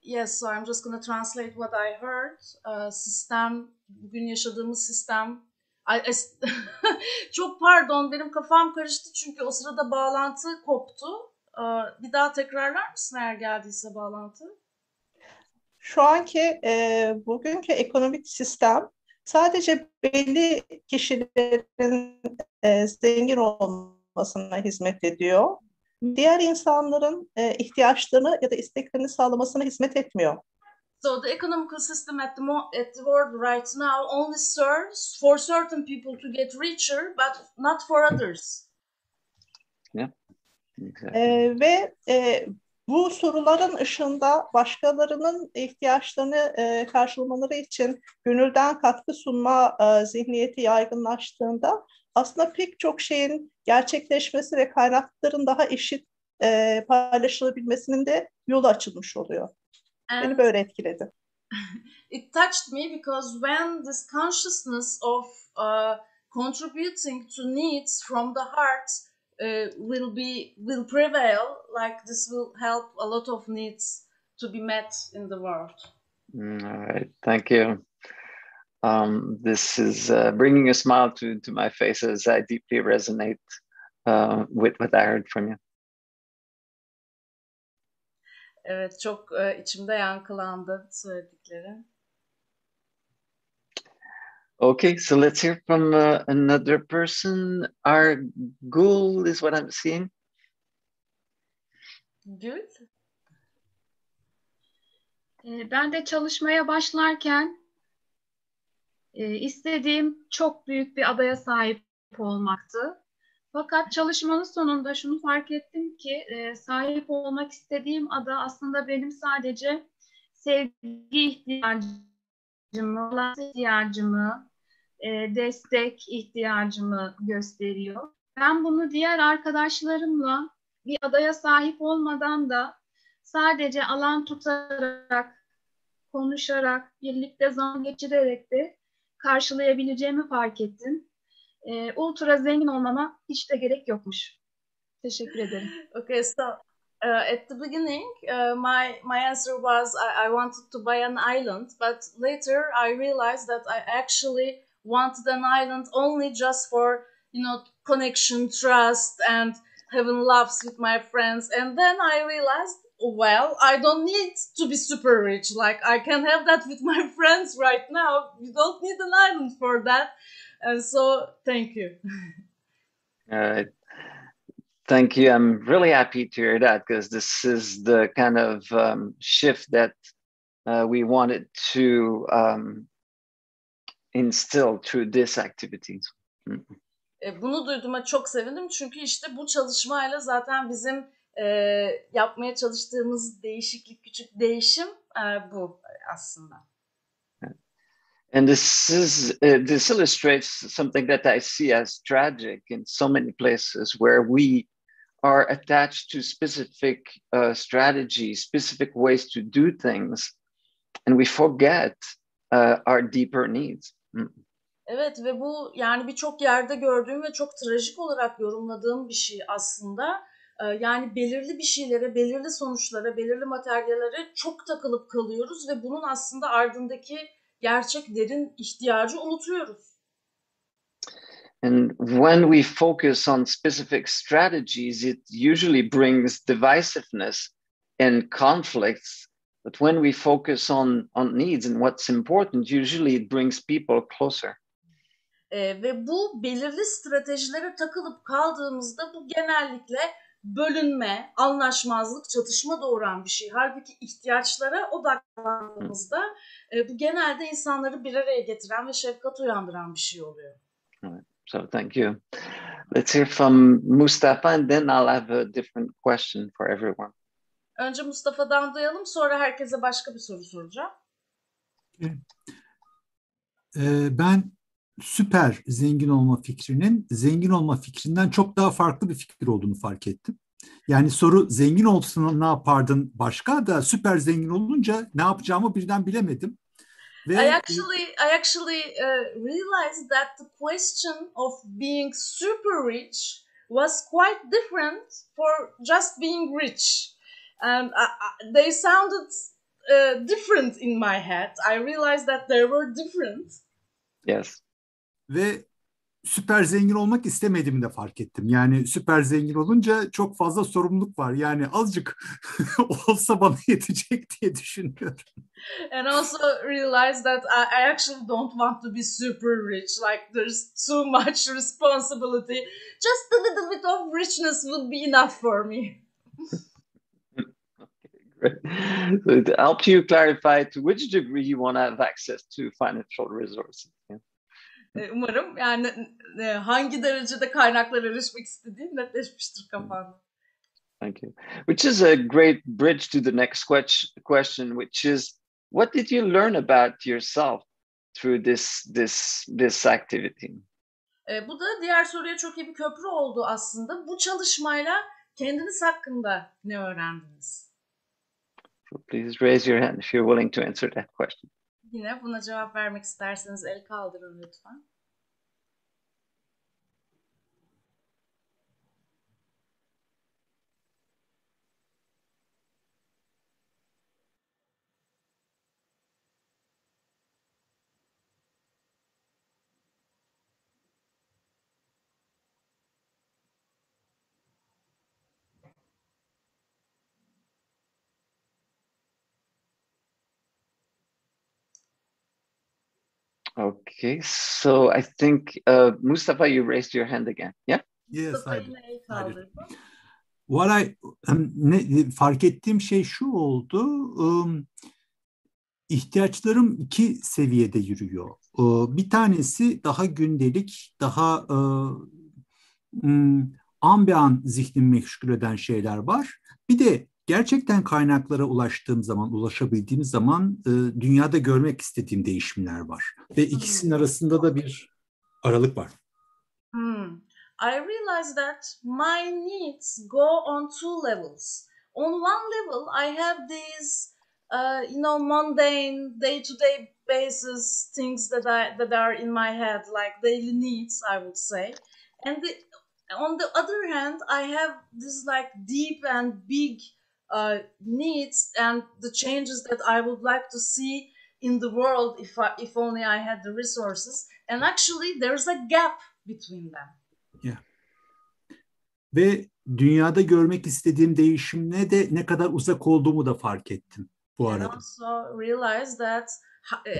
yes, so I'm just gonna translate what I heard. Uh, sistem, bugün yaşadığımız sistem. Çok pardon, benim kafam karıştı çünkü o sırada bağlantı koptu. Uh, bir daha tekrarlar mısın eğer geldiyse bağlantı? şu anki e, bugünkü ekonomik sistem sadece belli kişilerin e, zengin olmasına hizmet ediyor. Diğer insanların e, ihtiyaçlarını ya da isteklerini sağlamasına hizmet etmiyor. So the economical system at the mo- at the world right now only serves for certain people to get richer, but not for others. Exactly. E, ve e, Bu soruların ışığında başkalarının ihtiyaçlarını e, karşılamaları için gönülden katkı sunma e, zihniyeti yaygınlaştığında aslında pek çok şeyin gerçekleşmesi ve kaynakların daha eşit e, paylaşılabilmesinin de yolu açılmış oluyor. And Beni böyle etkiledi. it touched me because when this consciousness of uh, contributing to needs from the heart uh, will be will prevail like this will help a lot of needs to be met in the world. Mm, all right. Thank you. Um, this is uh, bringing a smile to, to my face as i deeply resonate uh, with what i heard from you. Evet, çok içimde yankılandı söyledikleri. Okay, so let's hear from uh, another person. Goal is what I'm seeing. Good. Ee, ben de çalışmaya başlarken e, istediğim çok büyük bir adaya sahip olmaktı. Fakat çalışmanın sonunda şunu fark ettim ki e, sahip olmak istediğim ada aslında benim sadece sevgi ihtiyacımı, ihtiyacımı, e, destek ihtiyacımı gösteriyor. Ben bunu diğer arkadaşlarımla bir adaya sahip olmadan da sadece alan tutarak, konuşarak, birlikte zaman geçirerek de karşılayabileceğimi fark ettim. E, ultra zengin olmama hiç de gerek yokmuş. Teşekkür ederim. Okay, so uh, at the beginning, uh, my my answer was I, I wanted to buy an island, but later I realized that I actually wanted an island only just for you know connection, trust, and having laughs with my friends. And then I realized, well, I don't need to be super rich. Like I can have that with my friends right now. You don't need an island for that. And so, thank you. All right. Thank you. I'm really happy to hear that because this is the kind of um, shift that uh, we wanted to um, instill through these activities. Bunu duyduğuma çok sevindim çünkü işte bu çalışmayla zaten bizim e, yapmaya çalıştığımız değişiklik, küçük değişim e, bu aslında. And this is uh, this illustrates something that I see as tragic in so many places where we are attached to specific uh, strategies, specific ways to do things, and we forget uh, our deeper needs. Evet ve bu yani birçok yerde gördüğüm ve çok trajik olarak yorumladığım bir şey aslında. Ee, yani belirli bir şeylere, belirli sonuçlara, belirli materyallere çok takılıp kalıyoruz ve bunun aslında ardındaki gerçek derin ihtiyacı unutuyoruz. And when we focus on specific strategies, it usually brings divisiveness and conflicts But when we focus on, on needs and what's important, usually it brings people closer. E, ve bu belirli stratejilere takılıp kaldığımızda bu genellikle bölünme, anlaşmazlık, çatışma doğuran bir şey. Halbuki ihtiyaçlara odaklandığımızda e, bu genelde insanları bir araya getiren ve şefkat uyandıran bir şey oluyor. Right. So thank you. Let's hear from Mustafa and then I'll have a different question for everyone. Önce Mustafa'dan duyalım sonra herkese başka bir soru soracağım. Ee, ben süper zengin olma fikrinin zengin olma fikrinden çok daha farklı bir fikir olduğunu fark ettim. Yani soru zengin olsun ne yapardın başka da süper zengin olunca ne yapacağımı birden bilemedim. Ve I actually I actually uh, realized that the question of being super rich was quite different for just being rich and I, I, they sounded uh, different in my head. I realized that they were different. Yes. Ve süper zengin olmak istemediğimi de fark ettim. Yani süper zengin olunca çok fazla sorumluluk var. Yani azıcık olsa bana yetecek diye düşünüyorum. And also realize that I, I actually don't want to be super rich. Like there's too much responsibility. Just a little bit of richness would be enough for me. so to help you clarify to which degree you want to have access to financial resources. Yeah. Umarım yani hangi derecede kaynaklara erişmek istediğin netleşmiştir kafanda. Thank you. Which is a great bridge to the next question, which is what did you learn about yourself through this this this activity? E, bu da diğer soruya çok iyi bir köprü oldu aslında. Bu çalışmayla kendiniz hakkında ne öğrendiniz? Please raise your hand if you're willing to answer that question. Yine buna cevap vermek isterseniz el kaldırın lütfen. Okay, so I think uh, Mustafa, you raised your hand again. Yeah. Yes, I did. I did. What I um, ne, fark ettiğim şey şu oldu. Um, ihtiyaçlarım iki seviyede yürüyor. Uh, bir tanesi daha gündelik, daha uh, um, an be an zihnimi meşgul eden şeyler var. Bir de gerçekten kaynaklara ulaştığım zaman, ulaşabildiğim zaman e, dünyada görmek istediğim değişimler var. Ve ikisinin arasında da bir aralık var. Hmm. I realize that my needs go on two levels. On one level, I have these, uh, you know, mundane, day-to-day basis things that I that are in my head, like daily needs, I would say. And the, on the other hand, I have this like deep and big uh, needs and the changes that I would like to see in the world if I, if only I had the resources. And actually, there's a gap between them. Yeah. Ve dünyada görmek istediğim değişimle de ne kadar uzak olduğumu da fark ettim bu and arada. also realized that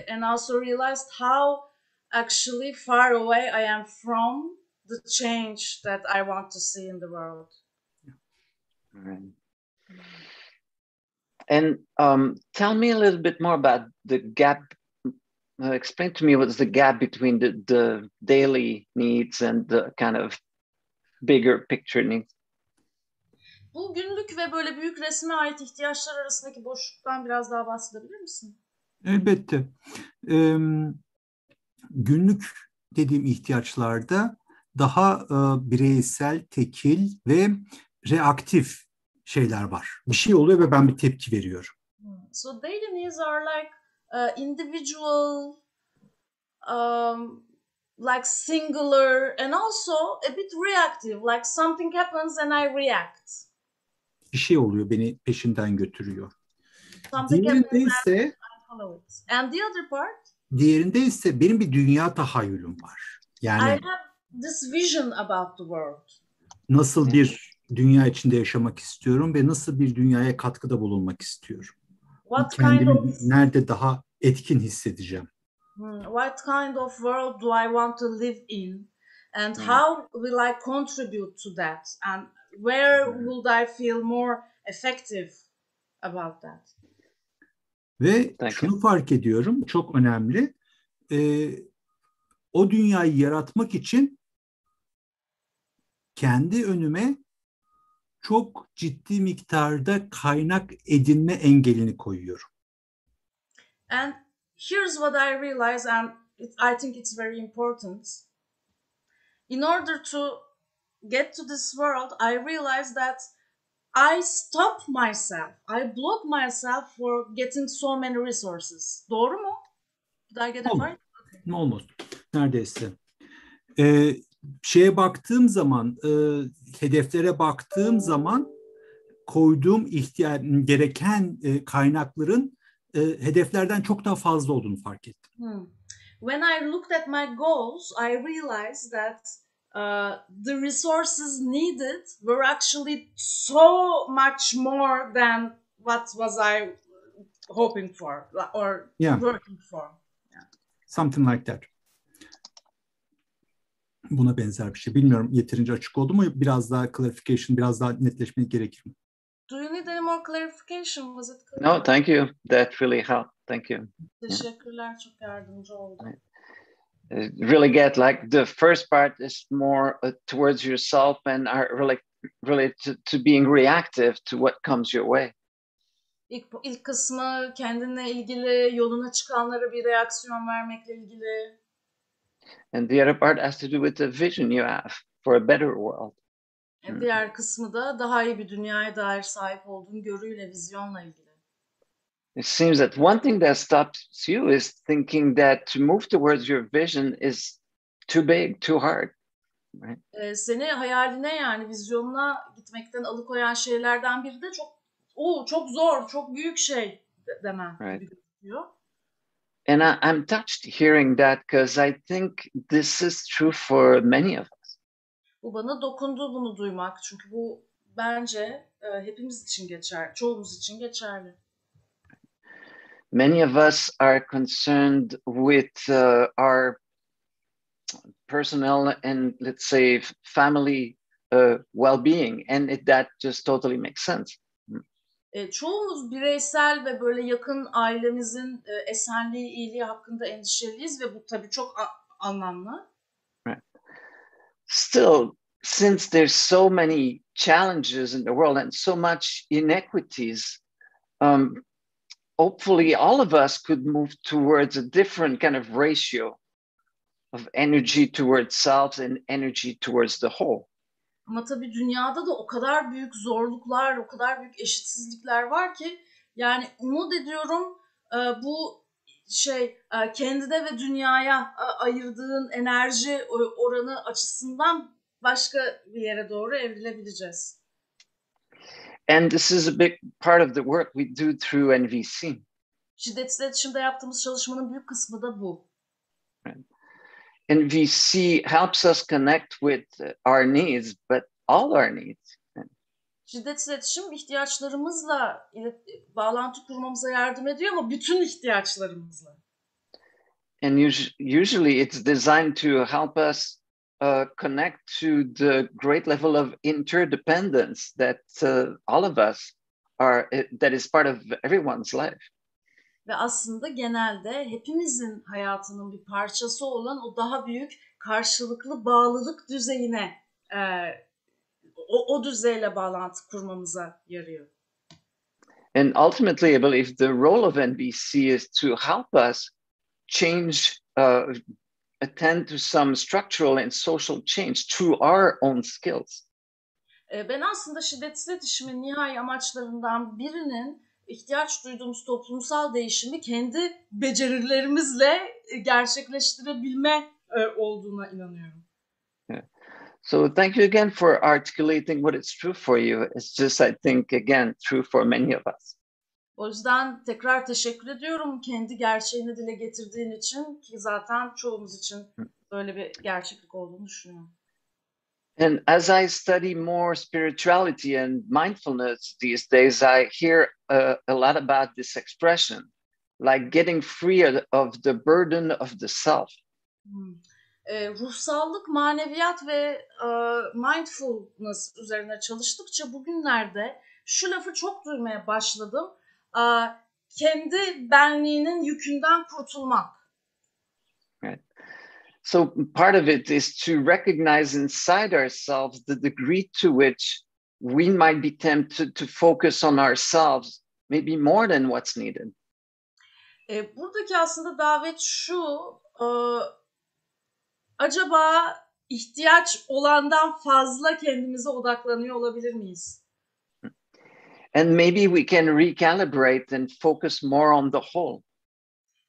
and also realized how actually far away I am from the change that I want to see in the world. Right. And um, tell me a little bit more about the gap. Uh, explain to me what's the gap between the, the daily needs and the kind of bigger picture needs. Bu günlük ve böyle büyük resme ait ihtiyaçlar arasındaki boşluktan biraz daha bahsedebilir misin? Elbette. Ee, günlük dediğim ihtiyaçlarda daha e, bireysel, tekil ve reaktif şeyler var. Bir şey oluyor ve ben bir tepki veriyorum. So daily needs are like uh, individual, um, like singular, and also a bit reactive. Like something happens and I react. Bir şey oluyor, beni peşinden götürüyor. Diğerinde ise I. And the other part, diğerinde ise benim bir dünya tahayyülüm var. I Yani have this vision about the world. nasıl bir dünya içinde yaşamak istiyorum ve nasıl bir dünyaya katkıda bulunmak istiyorum. What kind Kendimi of nerede daha etkin hissedeceğim. Hmm, what kind of world do I want to live in and Hmm. how will I contribute to that and where Hmm. would I feel more effective about that Ve Thank şunu you. fark ediyorum, çok önemli. Ee, o dünyayı yaratmak için kendi önüme çok ciddi miktarda kaynak edinme engelini koyuyorum. and here's what I realize and it, I think it's very important in order to get to this world I realize that I stop myself I block myself for getting so many resources doğru mu? Did I get it right? Ne olmaz. Neredeyse. Ee, şeye baktığım zaman, e, hedeflere baktığım zaman koyduğum ihtiyaç gereken e, kaynakların e, hedeflerden çok daha fazla olduğunu fark ettim. Hmm. When I looked at my goals, I realized that uh, the resources needed were actually so much more than what was I hoping for or Yeah. working for. Something like that. Buna benzer bir şey. Bilmiyorum yeterince açık oldu mu? Biraz daha clarification, biraz daha netleşmek gerekir mi? Do you need any more clarification? Was it clear? No, thank you. That really helped. Thank you. Teşekkürler, çok yardımcı oldu. Uh, really get like the first part is more uh, towards yourself and are really related to, to being reactive to what comes your way. İlk, ilk kısmı kendinle ilgili, yoluna çıkanlara bir reaksiyon vermekle ilgili. And the other part has to do with the vision you have for a better world. Diğer kısmı da daha iyi bir dünyaya dair sahip olduğun görüyle, vizyonla ilgili. It seems that one thing that stops you is thinking that to move towards your vision is too big, too hard. Right? Seni hayaline yani vizyonuna gitmekten alıkoyan şeylerden biri de çok o çok zor, çok büyük şey de- demen Right. gibi gözüküyor. And I, I'm touched hearing that because I think this is true for many of us. Bu bana dokundu bunu duymak. Çünkü bu bence e, hepimiz için geçer, çoğumuz için geçerli. Many of us are concerned with uh, our personal and let's say family uh, well-being, and it, that just totally makes sense. Çoğumuz bireysel ve böyle yakın ailemizin esenliği, iyiliği hakkında endişeliyiz ve bu tabii çok anlamlı. Still, since there's so many challenges in the world and so much inequities, um, hopefully all of us could move towards a different kind of ratio of energy towards selves and energy towards the whole. Ama tabii dünyada da o kadar büyük zorluklar, o kadar büyük eşitsizlikler var ki yani umut ediyorum e, bu şey e, kendine ve dünyaya e, ayırdığın enerji oranı açısından başka bir yere doğru evrilebileceğiz. And this is a big part of the work we do through NVC. Şiddetsiz iletişimde yaptığımız çalışmanın büyük kısmı da bu. NVC helps us connect with our needs, but all our needs. Şiddetsiz iletişim ihtiyaçlarımızla ilet- bağlantı kurmamıza yardım ediyor ama bütün ihtiyaçlarımızla. And us- usually it's designed to help us uh, connect to the great level of interdependence that uh, all of us are, eh, that is part of everyone's life. Ve aslında genelde hepimizin hayatının bir parçası olan o daha büyük karşılıklı bağlılık düzeyine, e, o, o düzeyle bağlantı kurmamıza yarıyor. And ultimately, I believe the role of NVC is to help us change, uh, attend to some structural and social change through our own skills. E, ben aslında şiddetsiz iletişimin nihai amaçlarından birinin ihtiyaç duyduğumuz toplumsal değişimi kendi becerilerimizle e, gerçekleştirebilme e, olduğuna inanıyorum. So thank you again for articulating what is true for you. It's just, I think, again, true for many of us. O yüzden tekrar teşekkür ediyorum kendi gerçeğini dile getirdiğin için ki zaten çoğumuz için böyle bir gerçeklik olduğunu düşünüyorum. And as I study more spirituality and mindfulness these days, I hear uh, a lot about this expression, like getting free of the burden of the self. Hmm. E, ruhsallık, maneviyat ve e, mindfulness üzerine çalıştıkça bugünlerde şu lafı çok duymaya başladım. E, kendi benliğinin yükünden kurtulmak. So part of it is to recognize inside ourselves the degree to which we might be tempted to focus on ourselves, maybe more than what's needed. E, buradaki aslında davet şu, e, acaba ihtiyaç olandan fazla kendimize odaklanıyor olabilir miyiz? And maybe we can recalibrate and focus more on the whole.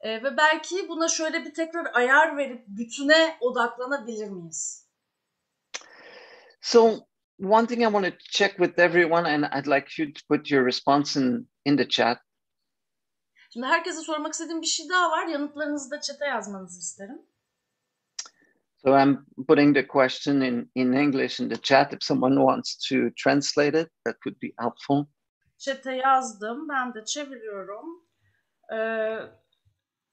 E, ve belki buna şöyle bir tekrar ayar verip bütüne odaklanabilir miyiz? So one thing I want to check with everyone, and I'd like you to put your response in, in the chat. Şimdi herkese sormak istediğim bir şey daha var. Yanıtlarınızı da çete yazmanızı isterim. So I'm putting the question in, in English in the chat. If someone wants to translate it, that could be helpful. Çete yazdım. Ben de çeviriyorum. Ee,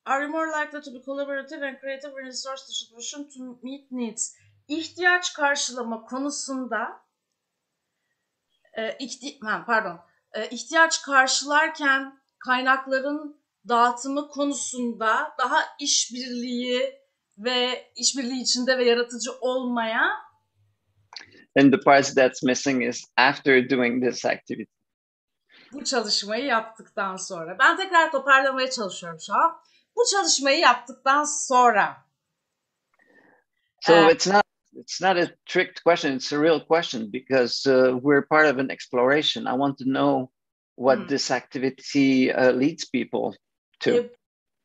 are more likely to be collaborative and creative in resource distribution to meet needs? İhtiyaç karşılama konusunda e, ihti- ha, pardon E, ihtiyaç karşılarken kaynakların dağıtımı konusunda daha işbirliği ve işbirliği içinde ve yaratıcı olmaya and the parts that's missing is after doing this activity. Bu çalışmayı yaptıktan sonra. Ben tekrar toparlamaya çalışıyorum şu an. Bu çalışmayı yaptıktan sonra. So Uh, it's not it's not a tricked question. It's a real question because uh, we're part of an exploration. I want to know what Hmm. this activity uh, leads people to. E,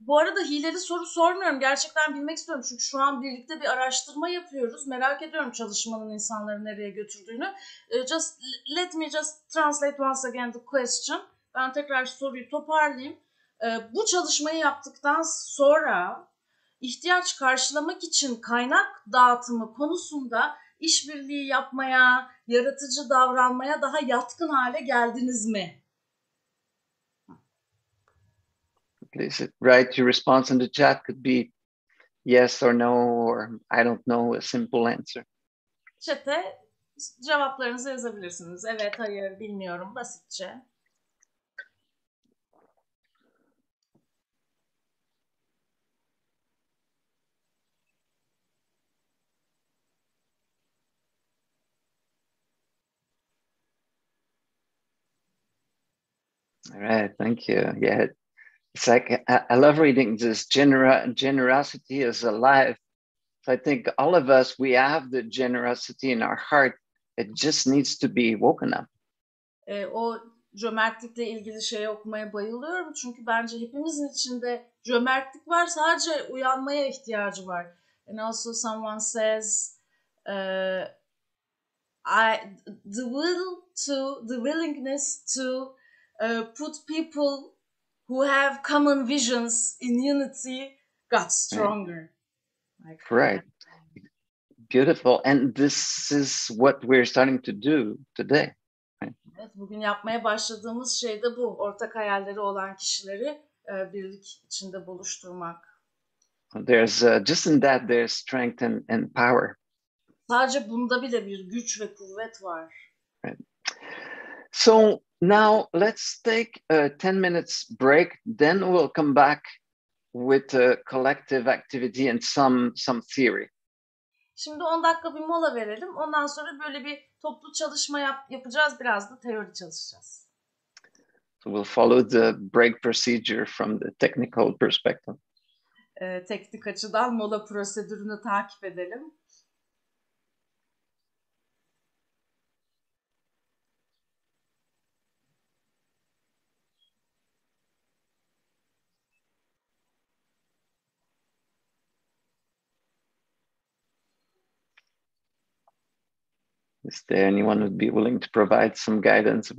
bu arada hileli soru sormuyorum. Gerçekten bilmek istiyorum. Çünkü şu an birlikte bir araştırma yapıyoruz. Merak ediyorum çalışmanın insanları nereye götürdüğünü. E, just let me just translate once again the question. Ben tekrar soruyu toparlayayım. E, bu çalışmayı yaptıktan sonra ihtiyaç karşılamak için kaynak dağıtımı konusunda işbirliği yapmaya, yaratıcı davranmaya daha yatkın hale geldiniz mi? Please write your response in the chat. Could be yes or no, or I don't know, a simple answer. Chat'e cevaplarınızı yazabilirsiniz. Evet, hayır, bilmiyorum, basitçe. All right, thank you. Yeah, it's like I, love reading this. Generosity is alive. So I think all of us we have the generosity in our heart. It just needs to be woken up. Ee, o cömertlikle ilgili şeyi okumaya bayılıyorum. Çünkü bence hepimizin içinde cömertlik var. Sadece uyanmaya ihtiyacı var. And also someone says uh, I the will to the willingness to uh, put people who have common visions in unity got stronger. Like, Right. Beautiful. And this is what we're starting to do today. Evet, bugün yapmaya başladığımız şey de bu. Ortak hayalleri olan kişileri e, birlik içinde buluşturmak. There's uh, just in that there's strength and, and power. Sadece bunda bile bir güç ve kuvvet var. So now let's take a 10 minutes break. Then we'll come back with a collective activity and some some theory. Şimdi 10 dakika bir mola verelim. Ondan sonra böyle bir toplu çalışma yap, yapacağız. Biraz da teori çalışacağız. So we'll follow the break procedure from the technical perspective. E, teknik açıdan mola prosedürünü takip edelim. Is there anyone who'd be willing to provide some guidance